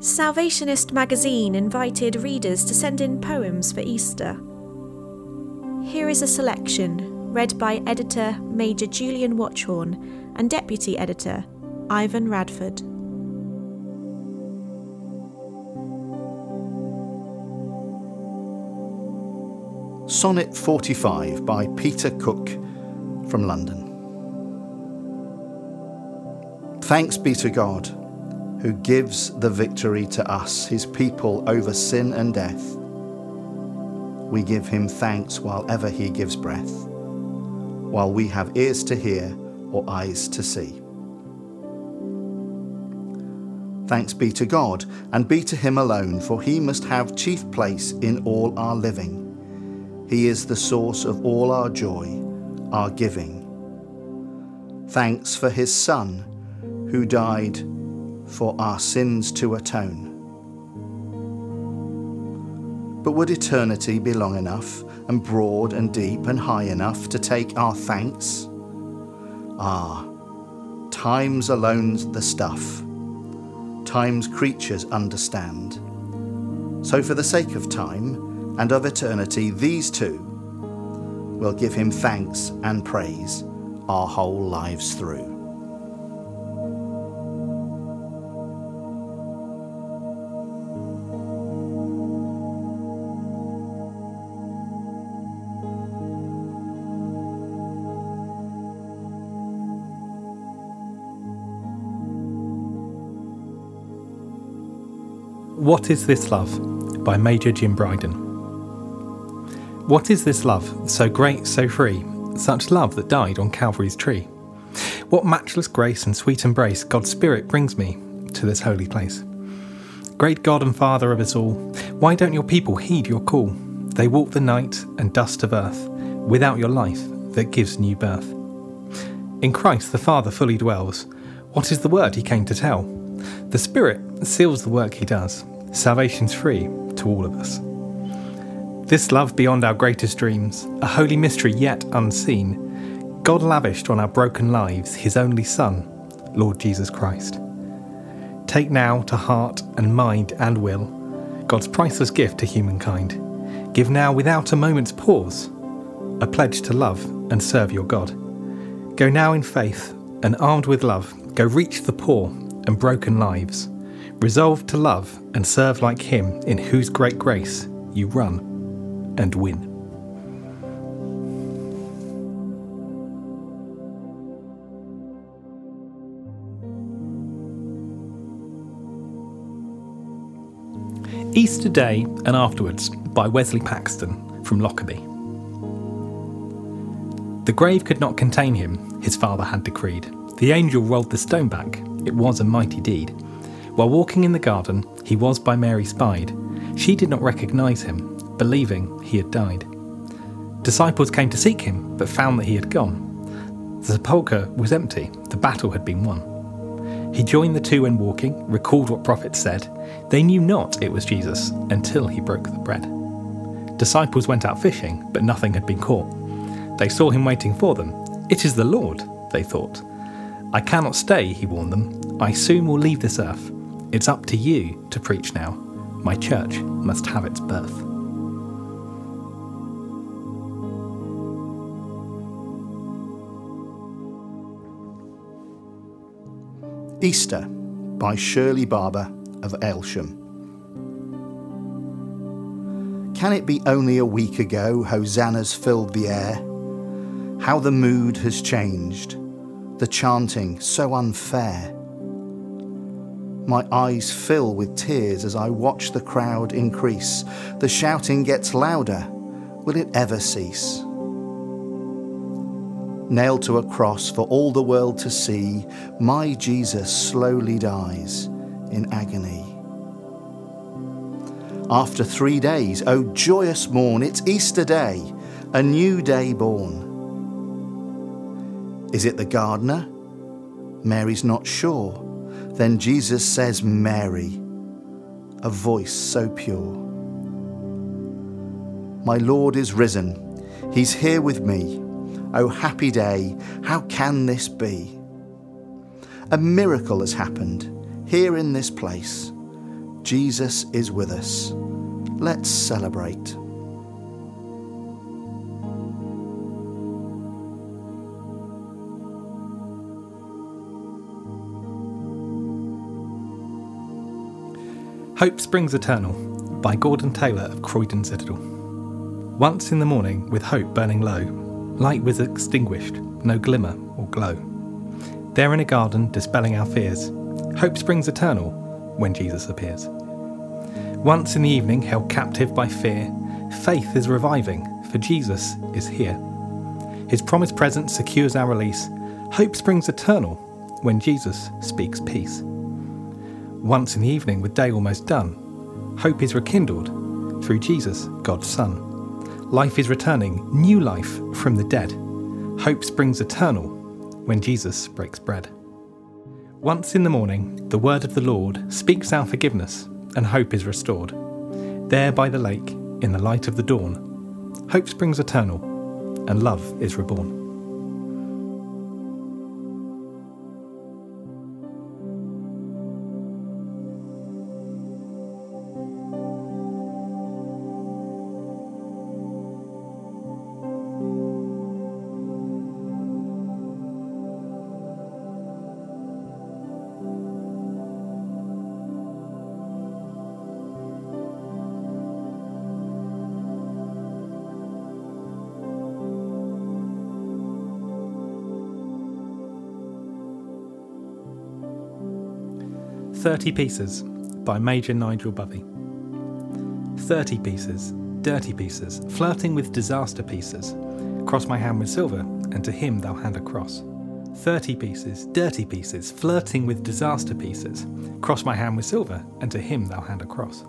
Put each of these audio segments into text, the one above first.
Salvationist magazine invited readers to send in poems for Easter. Here is a selection read by editor Major Julian Watchorn and deputy editor Ivan Radford. Sonnet 45 by Peter Cook from London. Thanks be to God who gives the victory to us, his people, over sin and death. We give him thanks while ever he gives breath, while we have ears to hear or eyes to see. Thanks be to God, and be to him alone, for he must have chief place in all our living. He is the source of all our joy, our giving. Thanks for his Son, who died for our sins to atone. But would eternity be long enough, and broad and deep and high enough to take our thanks? Ah, time's alone's the stuff. Time's creatures understand. So, for the sake of time, and of eternity, these two will give him thanks and praise our whole lives through. What is This Love? by Major Jim Bryden. What is this love, so great, so free, such love that died on Calvary's tree? What matchless grace and sweet embrace God's Spirit brings me to this holy place. Great God and Father of us all, why don't your people heed your call? They walk the night and dust of earth without your life that gives new birth. In Christ the Father fully dwells. What is the word he came to tell? The Spirit seals the work he does. Salvation's free to all of us. This love beyond our greatest dreams, a holy mystery yet unseen, God lavished on our broken lives His only Son, Lord Jesus Christ. Take now to heart and mind and will God's priceless gift to humankind. Give now without a moment's pause a pledge to love and serve your God. Go now in faith and armed with love, go reach the poor and broken lives. Resolved to love and serve like Him in whose great grace you run and win. Easter Day and Afterwards by Wesley Paxton from Lockerbie. The grave could not contain him, his father had decreed. The angel rolled the stone back, it was a mighty deed. While walking in the garden, he was by Mary spied. She did not recognise him, believing he had died. Disciples came to seek him, but found that he had gone. The sepulchre was empty, the battle had been won. He joined the two when walking, recalled what prophets said. They knew not it was Jesus until he broke the bread. Disciples went out fishing, but nothing had been caught. They saw him waiting for them. It is the Lord, they thought. I cannot stay, he warned them. I soon will leave this earth. It's up to you to preach now. My church must have its birth. Easter by Shirley Barber of Aylsham. Can it be only a week ago hosannas filled the air? How the mood has changed, the chanting so unfair. My eyes fill with tears as I watch the crowd increase. The shouting gets louder. Will it ever cease? nailed to a cross for all the world to see, my Jesus slowly dies in agony. After three days, O oh joyous morn, it's Easter Day, a new day born. Is it the gardener? Mary's not sure. Then Jesus says, Mary, a voice so pure. My Lord is risen, He's here with me. Oh, happy day, how can this be? A miracle has happened here in this place. Jesus is with us. Let's celebrate. Hope Springs Eternal by Gordon Taylor of Croydon Citadel. Once in the morning, with hope burning low, light was extinguished, no glimmer or glow. There in a garden, dispelling our fears, hope springs eternal when Jesus appears. Once in the evening, held captive by fear, faith is reviving, for Jesus is here. His promised presence secures our release. Hope springs eternal when Jesus speaks peace. Once in the evening, with day almost done, hope is rekindled through Jesus, God's Son. Life is returning, new life from the dead. Hope springs eternal when Jesus breaks bread. Once in the morning, the word of the Lord speaks our forgiveness, and hope is restored. There by the lake, in the light of the dawn, hope springs eternal, and love is reborn. Thirty Pieces by Major Nigel Bovey. Thirty pieces, dirty pieces, flirting with disaster pieces. Cross my hand with silver, and to him thou hand a cross. Thirty pieces, dirty pieces, flirting with disaster pieces. Cross my hand with silver, and to him thou hand a cross.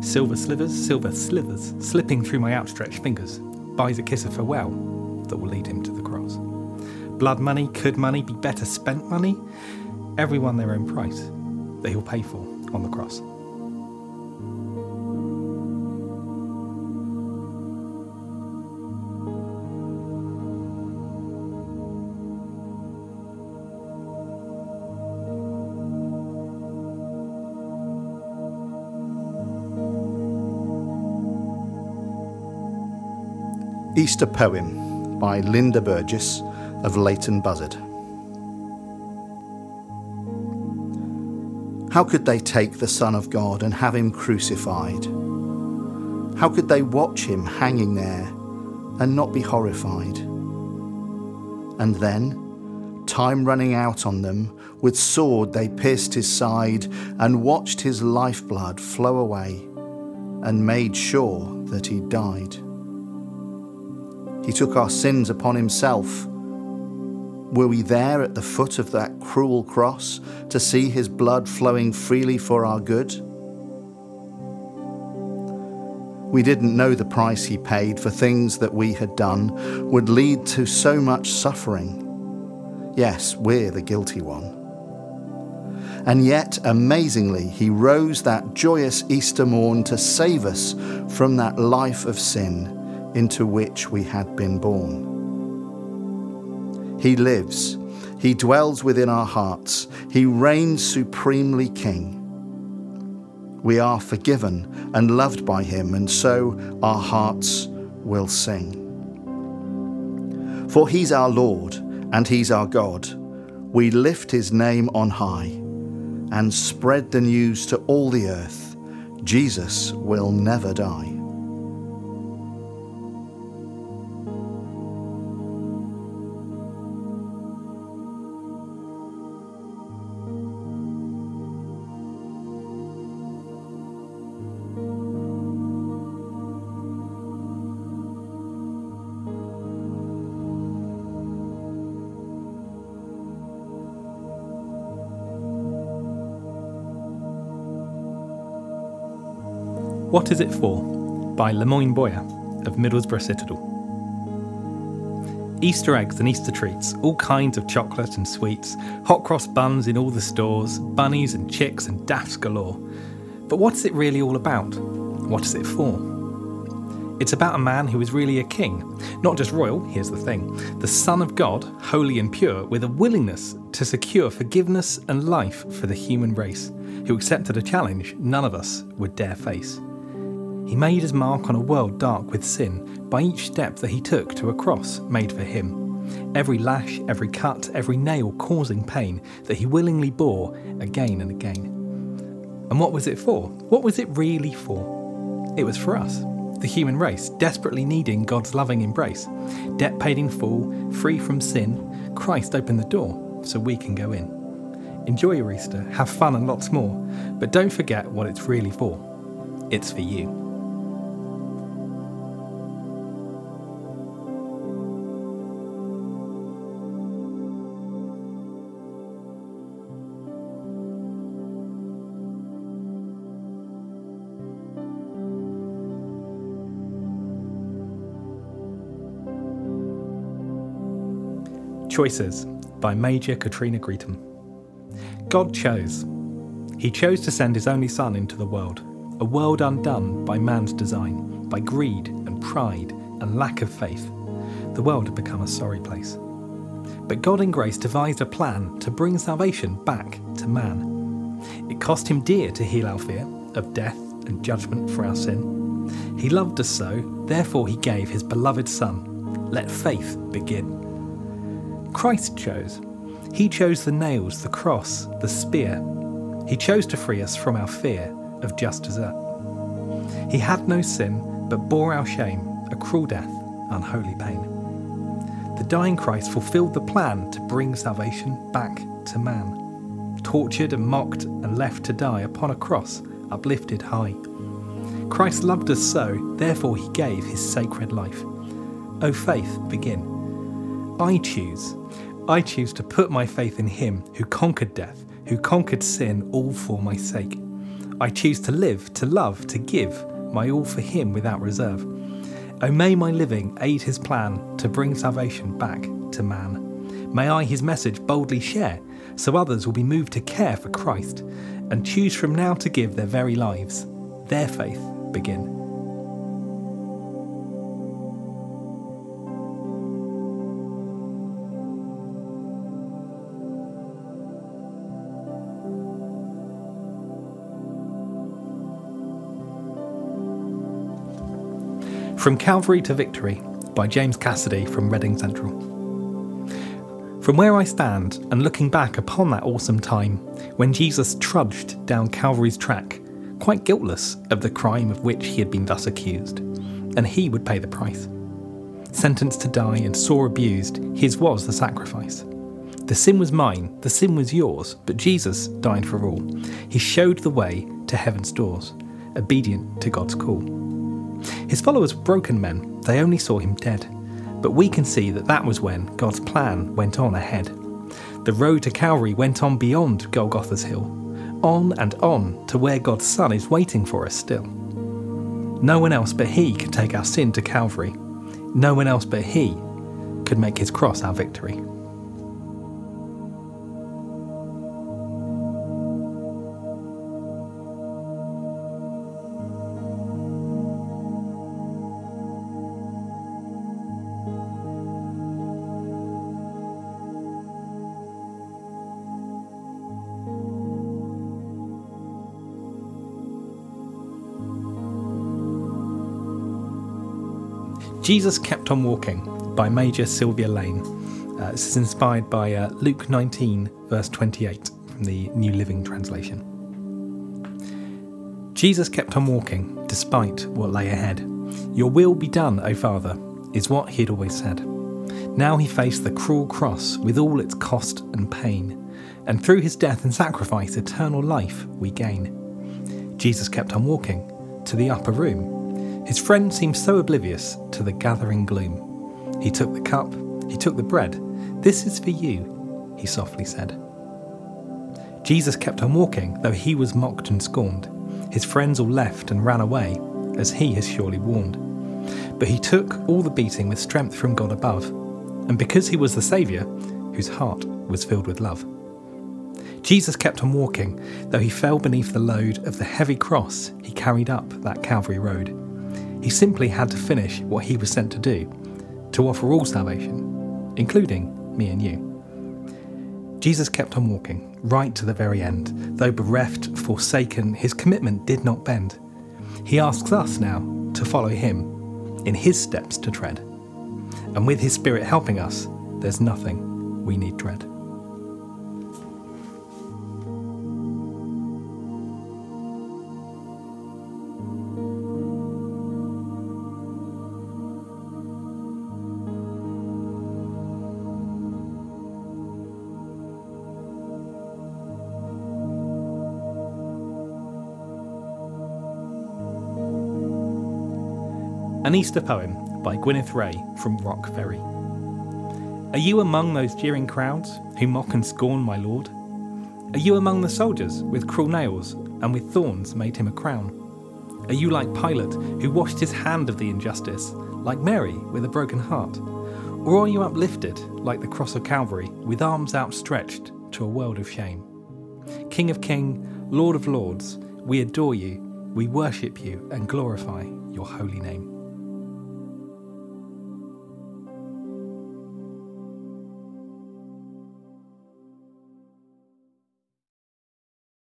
Silver slivers, silver slithers, slipping through my outstretched fingers, buys a kiss of farewell that will lead him to the cross. Blood money, could money be better spent money? Everyone their own price that he'll pay for on the cross. Easter Poem by Linda Burgess of Leighton Buzzard. How could they take the Son of God and have him crucified? How could they watch him hanging there and not be horrified? And then, time running out on them, with sword they pierced his side and watched his lifeblood flow away and made sure that he died. He took our sins upon himself were we there at the foot of that cruel cross to see his blood flowing freely for our good? We didn't know the price he paid for things that we had done would lead to so much suffering. Yes, we're the guilty one. And yet, amazingly, he rose that joyous Easter morn to save us from that life of sin into which we had been born. He lives. He dwells within our hearts. He reigns supremely King. We are forgiven and loved by Him, and so our hearts will sing. For He's our Lord and He's our God. We lift His name on high and spread the news to all the earth Jesus will never die. What Is It For? by Lemoyne Boyer of Middlesbrough Citadel. Easter eggs and Easter treats, all kinds of chocolate and sweets, hot cross buns in all the stores, bunnies and chicks and daffs galore. But what is it really all about? What is it for? It's about a man who is really a king. Not just royal, here's the thing the Son of God, holy and pure, with a willingness to secure forgiveness and life for the human race, who accepted a challenge none of us would dare face. He made his mark on a world dark with sin by each step that he took to a cross made for him. Every lash, every cut, every nail causing pain that he willingly bore again and again. And what was it for? What was it really for? It was for us, the human race, desperately needing God's loving embrace. Debt paid in full, free from sin, Christ opened the door so we can go in. Enjoy your Easter, have fun and lots more, but don't forget what it's really for. It's for you. Choices by Major Katrina Greetham. God chose. He chose to send his only Son into the world, a world undone by man's design, by greed and pride and lack of faith. The world had become a sorry place. But God in grace devised a plan to bring salvation back to man. It cost him dear to heal our fear of death and judgment for our sin. He loved us so, therefore he gave his beloved Son. Let faith begin. Christ chose. He chose the nails, the cross, the spear. He chose to free us from our fear of just desert. He had no sin, but bore our shame, a cruel death, unholy pain. The dying Christ fulfilled the plan to bring salvation back to man. Tortured and mocked and left to die upon a cross, uplifted high. Christ loved us so, therefore he gave his sacred life. O faith, begin. I choose I choose to put my faith in Him who conquered death, who conquered sin, all for my sake. I choose to live, to love, to give my all for Him without reserve. Oh, may my living aid His plan to bring salvation back to man. May I His message boldly share, so others will be moved to care for Christ and choose from now to give their very lives, their faith begin. From Calvary to Victory by James Cassidy from Reading Central. From where I stand and looking back upon that awesome time when Jesus trudged down Calvary's track, quite guiltless of the crime of which he had been thus accused, and he would pay the price. Sentenced to die and sore abused, his was the sacrifice. The sin was mine, the sin was yours, but Jesus died for all. He showed the way to heaven's doors, obedient to God's call. His followers were broken men, they only saw him dead. But we can see that that was when God's plan went on ahead. The road to Calvary went on beyond Golgotha's hill, on and on to where God's Son is waiting for us still. No one else but He could take our sin to Calvary. No one else but He could make His cross our victory. Jesus Kept on Walking by Major Sylvia Lane. Uh, this is inspired by uh, Luke 19, verse 28 from the New Living Translation. Jesus kept on walking despite what lay ahead. Your will be done, O Father, is what he had always said. Now he faced the cruel cross with all its cost and pain, and through his death and sacrifice, eternal life we gain. Jesus kept on walking to the upper room his friend seemed so oblivious to the gathering gloom. He took the cup, he took the bread. This is for you, he softly said. Jesus kept on walking, though he was mocked and scorned. His friends all left and ran away, as he has surely warned. But he took all the beating with strength from God above, and because he was the Saviour, whose heart was filled with love. Jesus kept on walking, though he fell beneath the load of the heavy cross he carried up that Calvary road. He simply had to finish what he was sent to do to offer all salvation, including me and you. Jesus kept on walking, right to the very end. Though bereft, forsaken, his commitment did not bend. He asks us now to follow him in his steps to tread. And with his Spirit helping us, there's nothing we need dread. An Easter Poem by Gwyneth Ray from Rock Ferry. Are you among those jeering crowds who mock and scorn my Lord? Are you among the soldiers with cruel nails and with thorns made him a crown? Are you like Pilate who washed his hand of the injustice, like Mary with a broken heart? Or are you uplifted like the cross of Calvary with arms outstretched to a world of shame? King of King, Lord of Lords, we adore you, we worship you and glorify your holy name.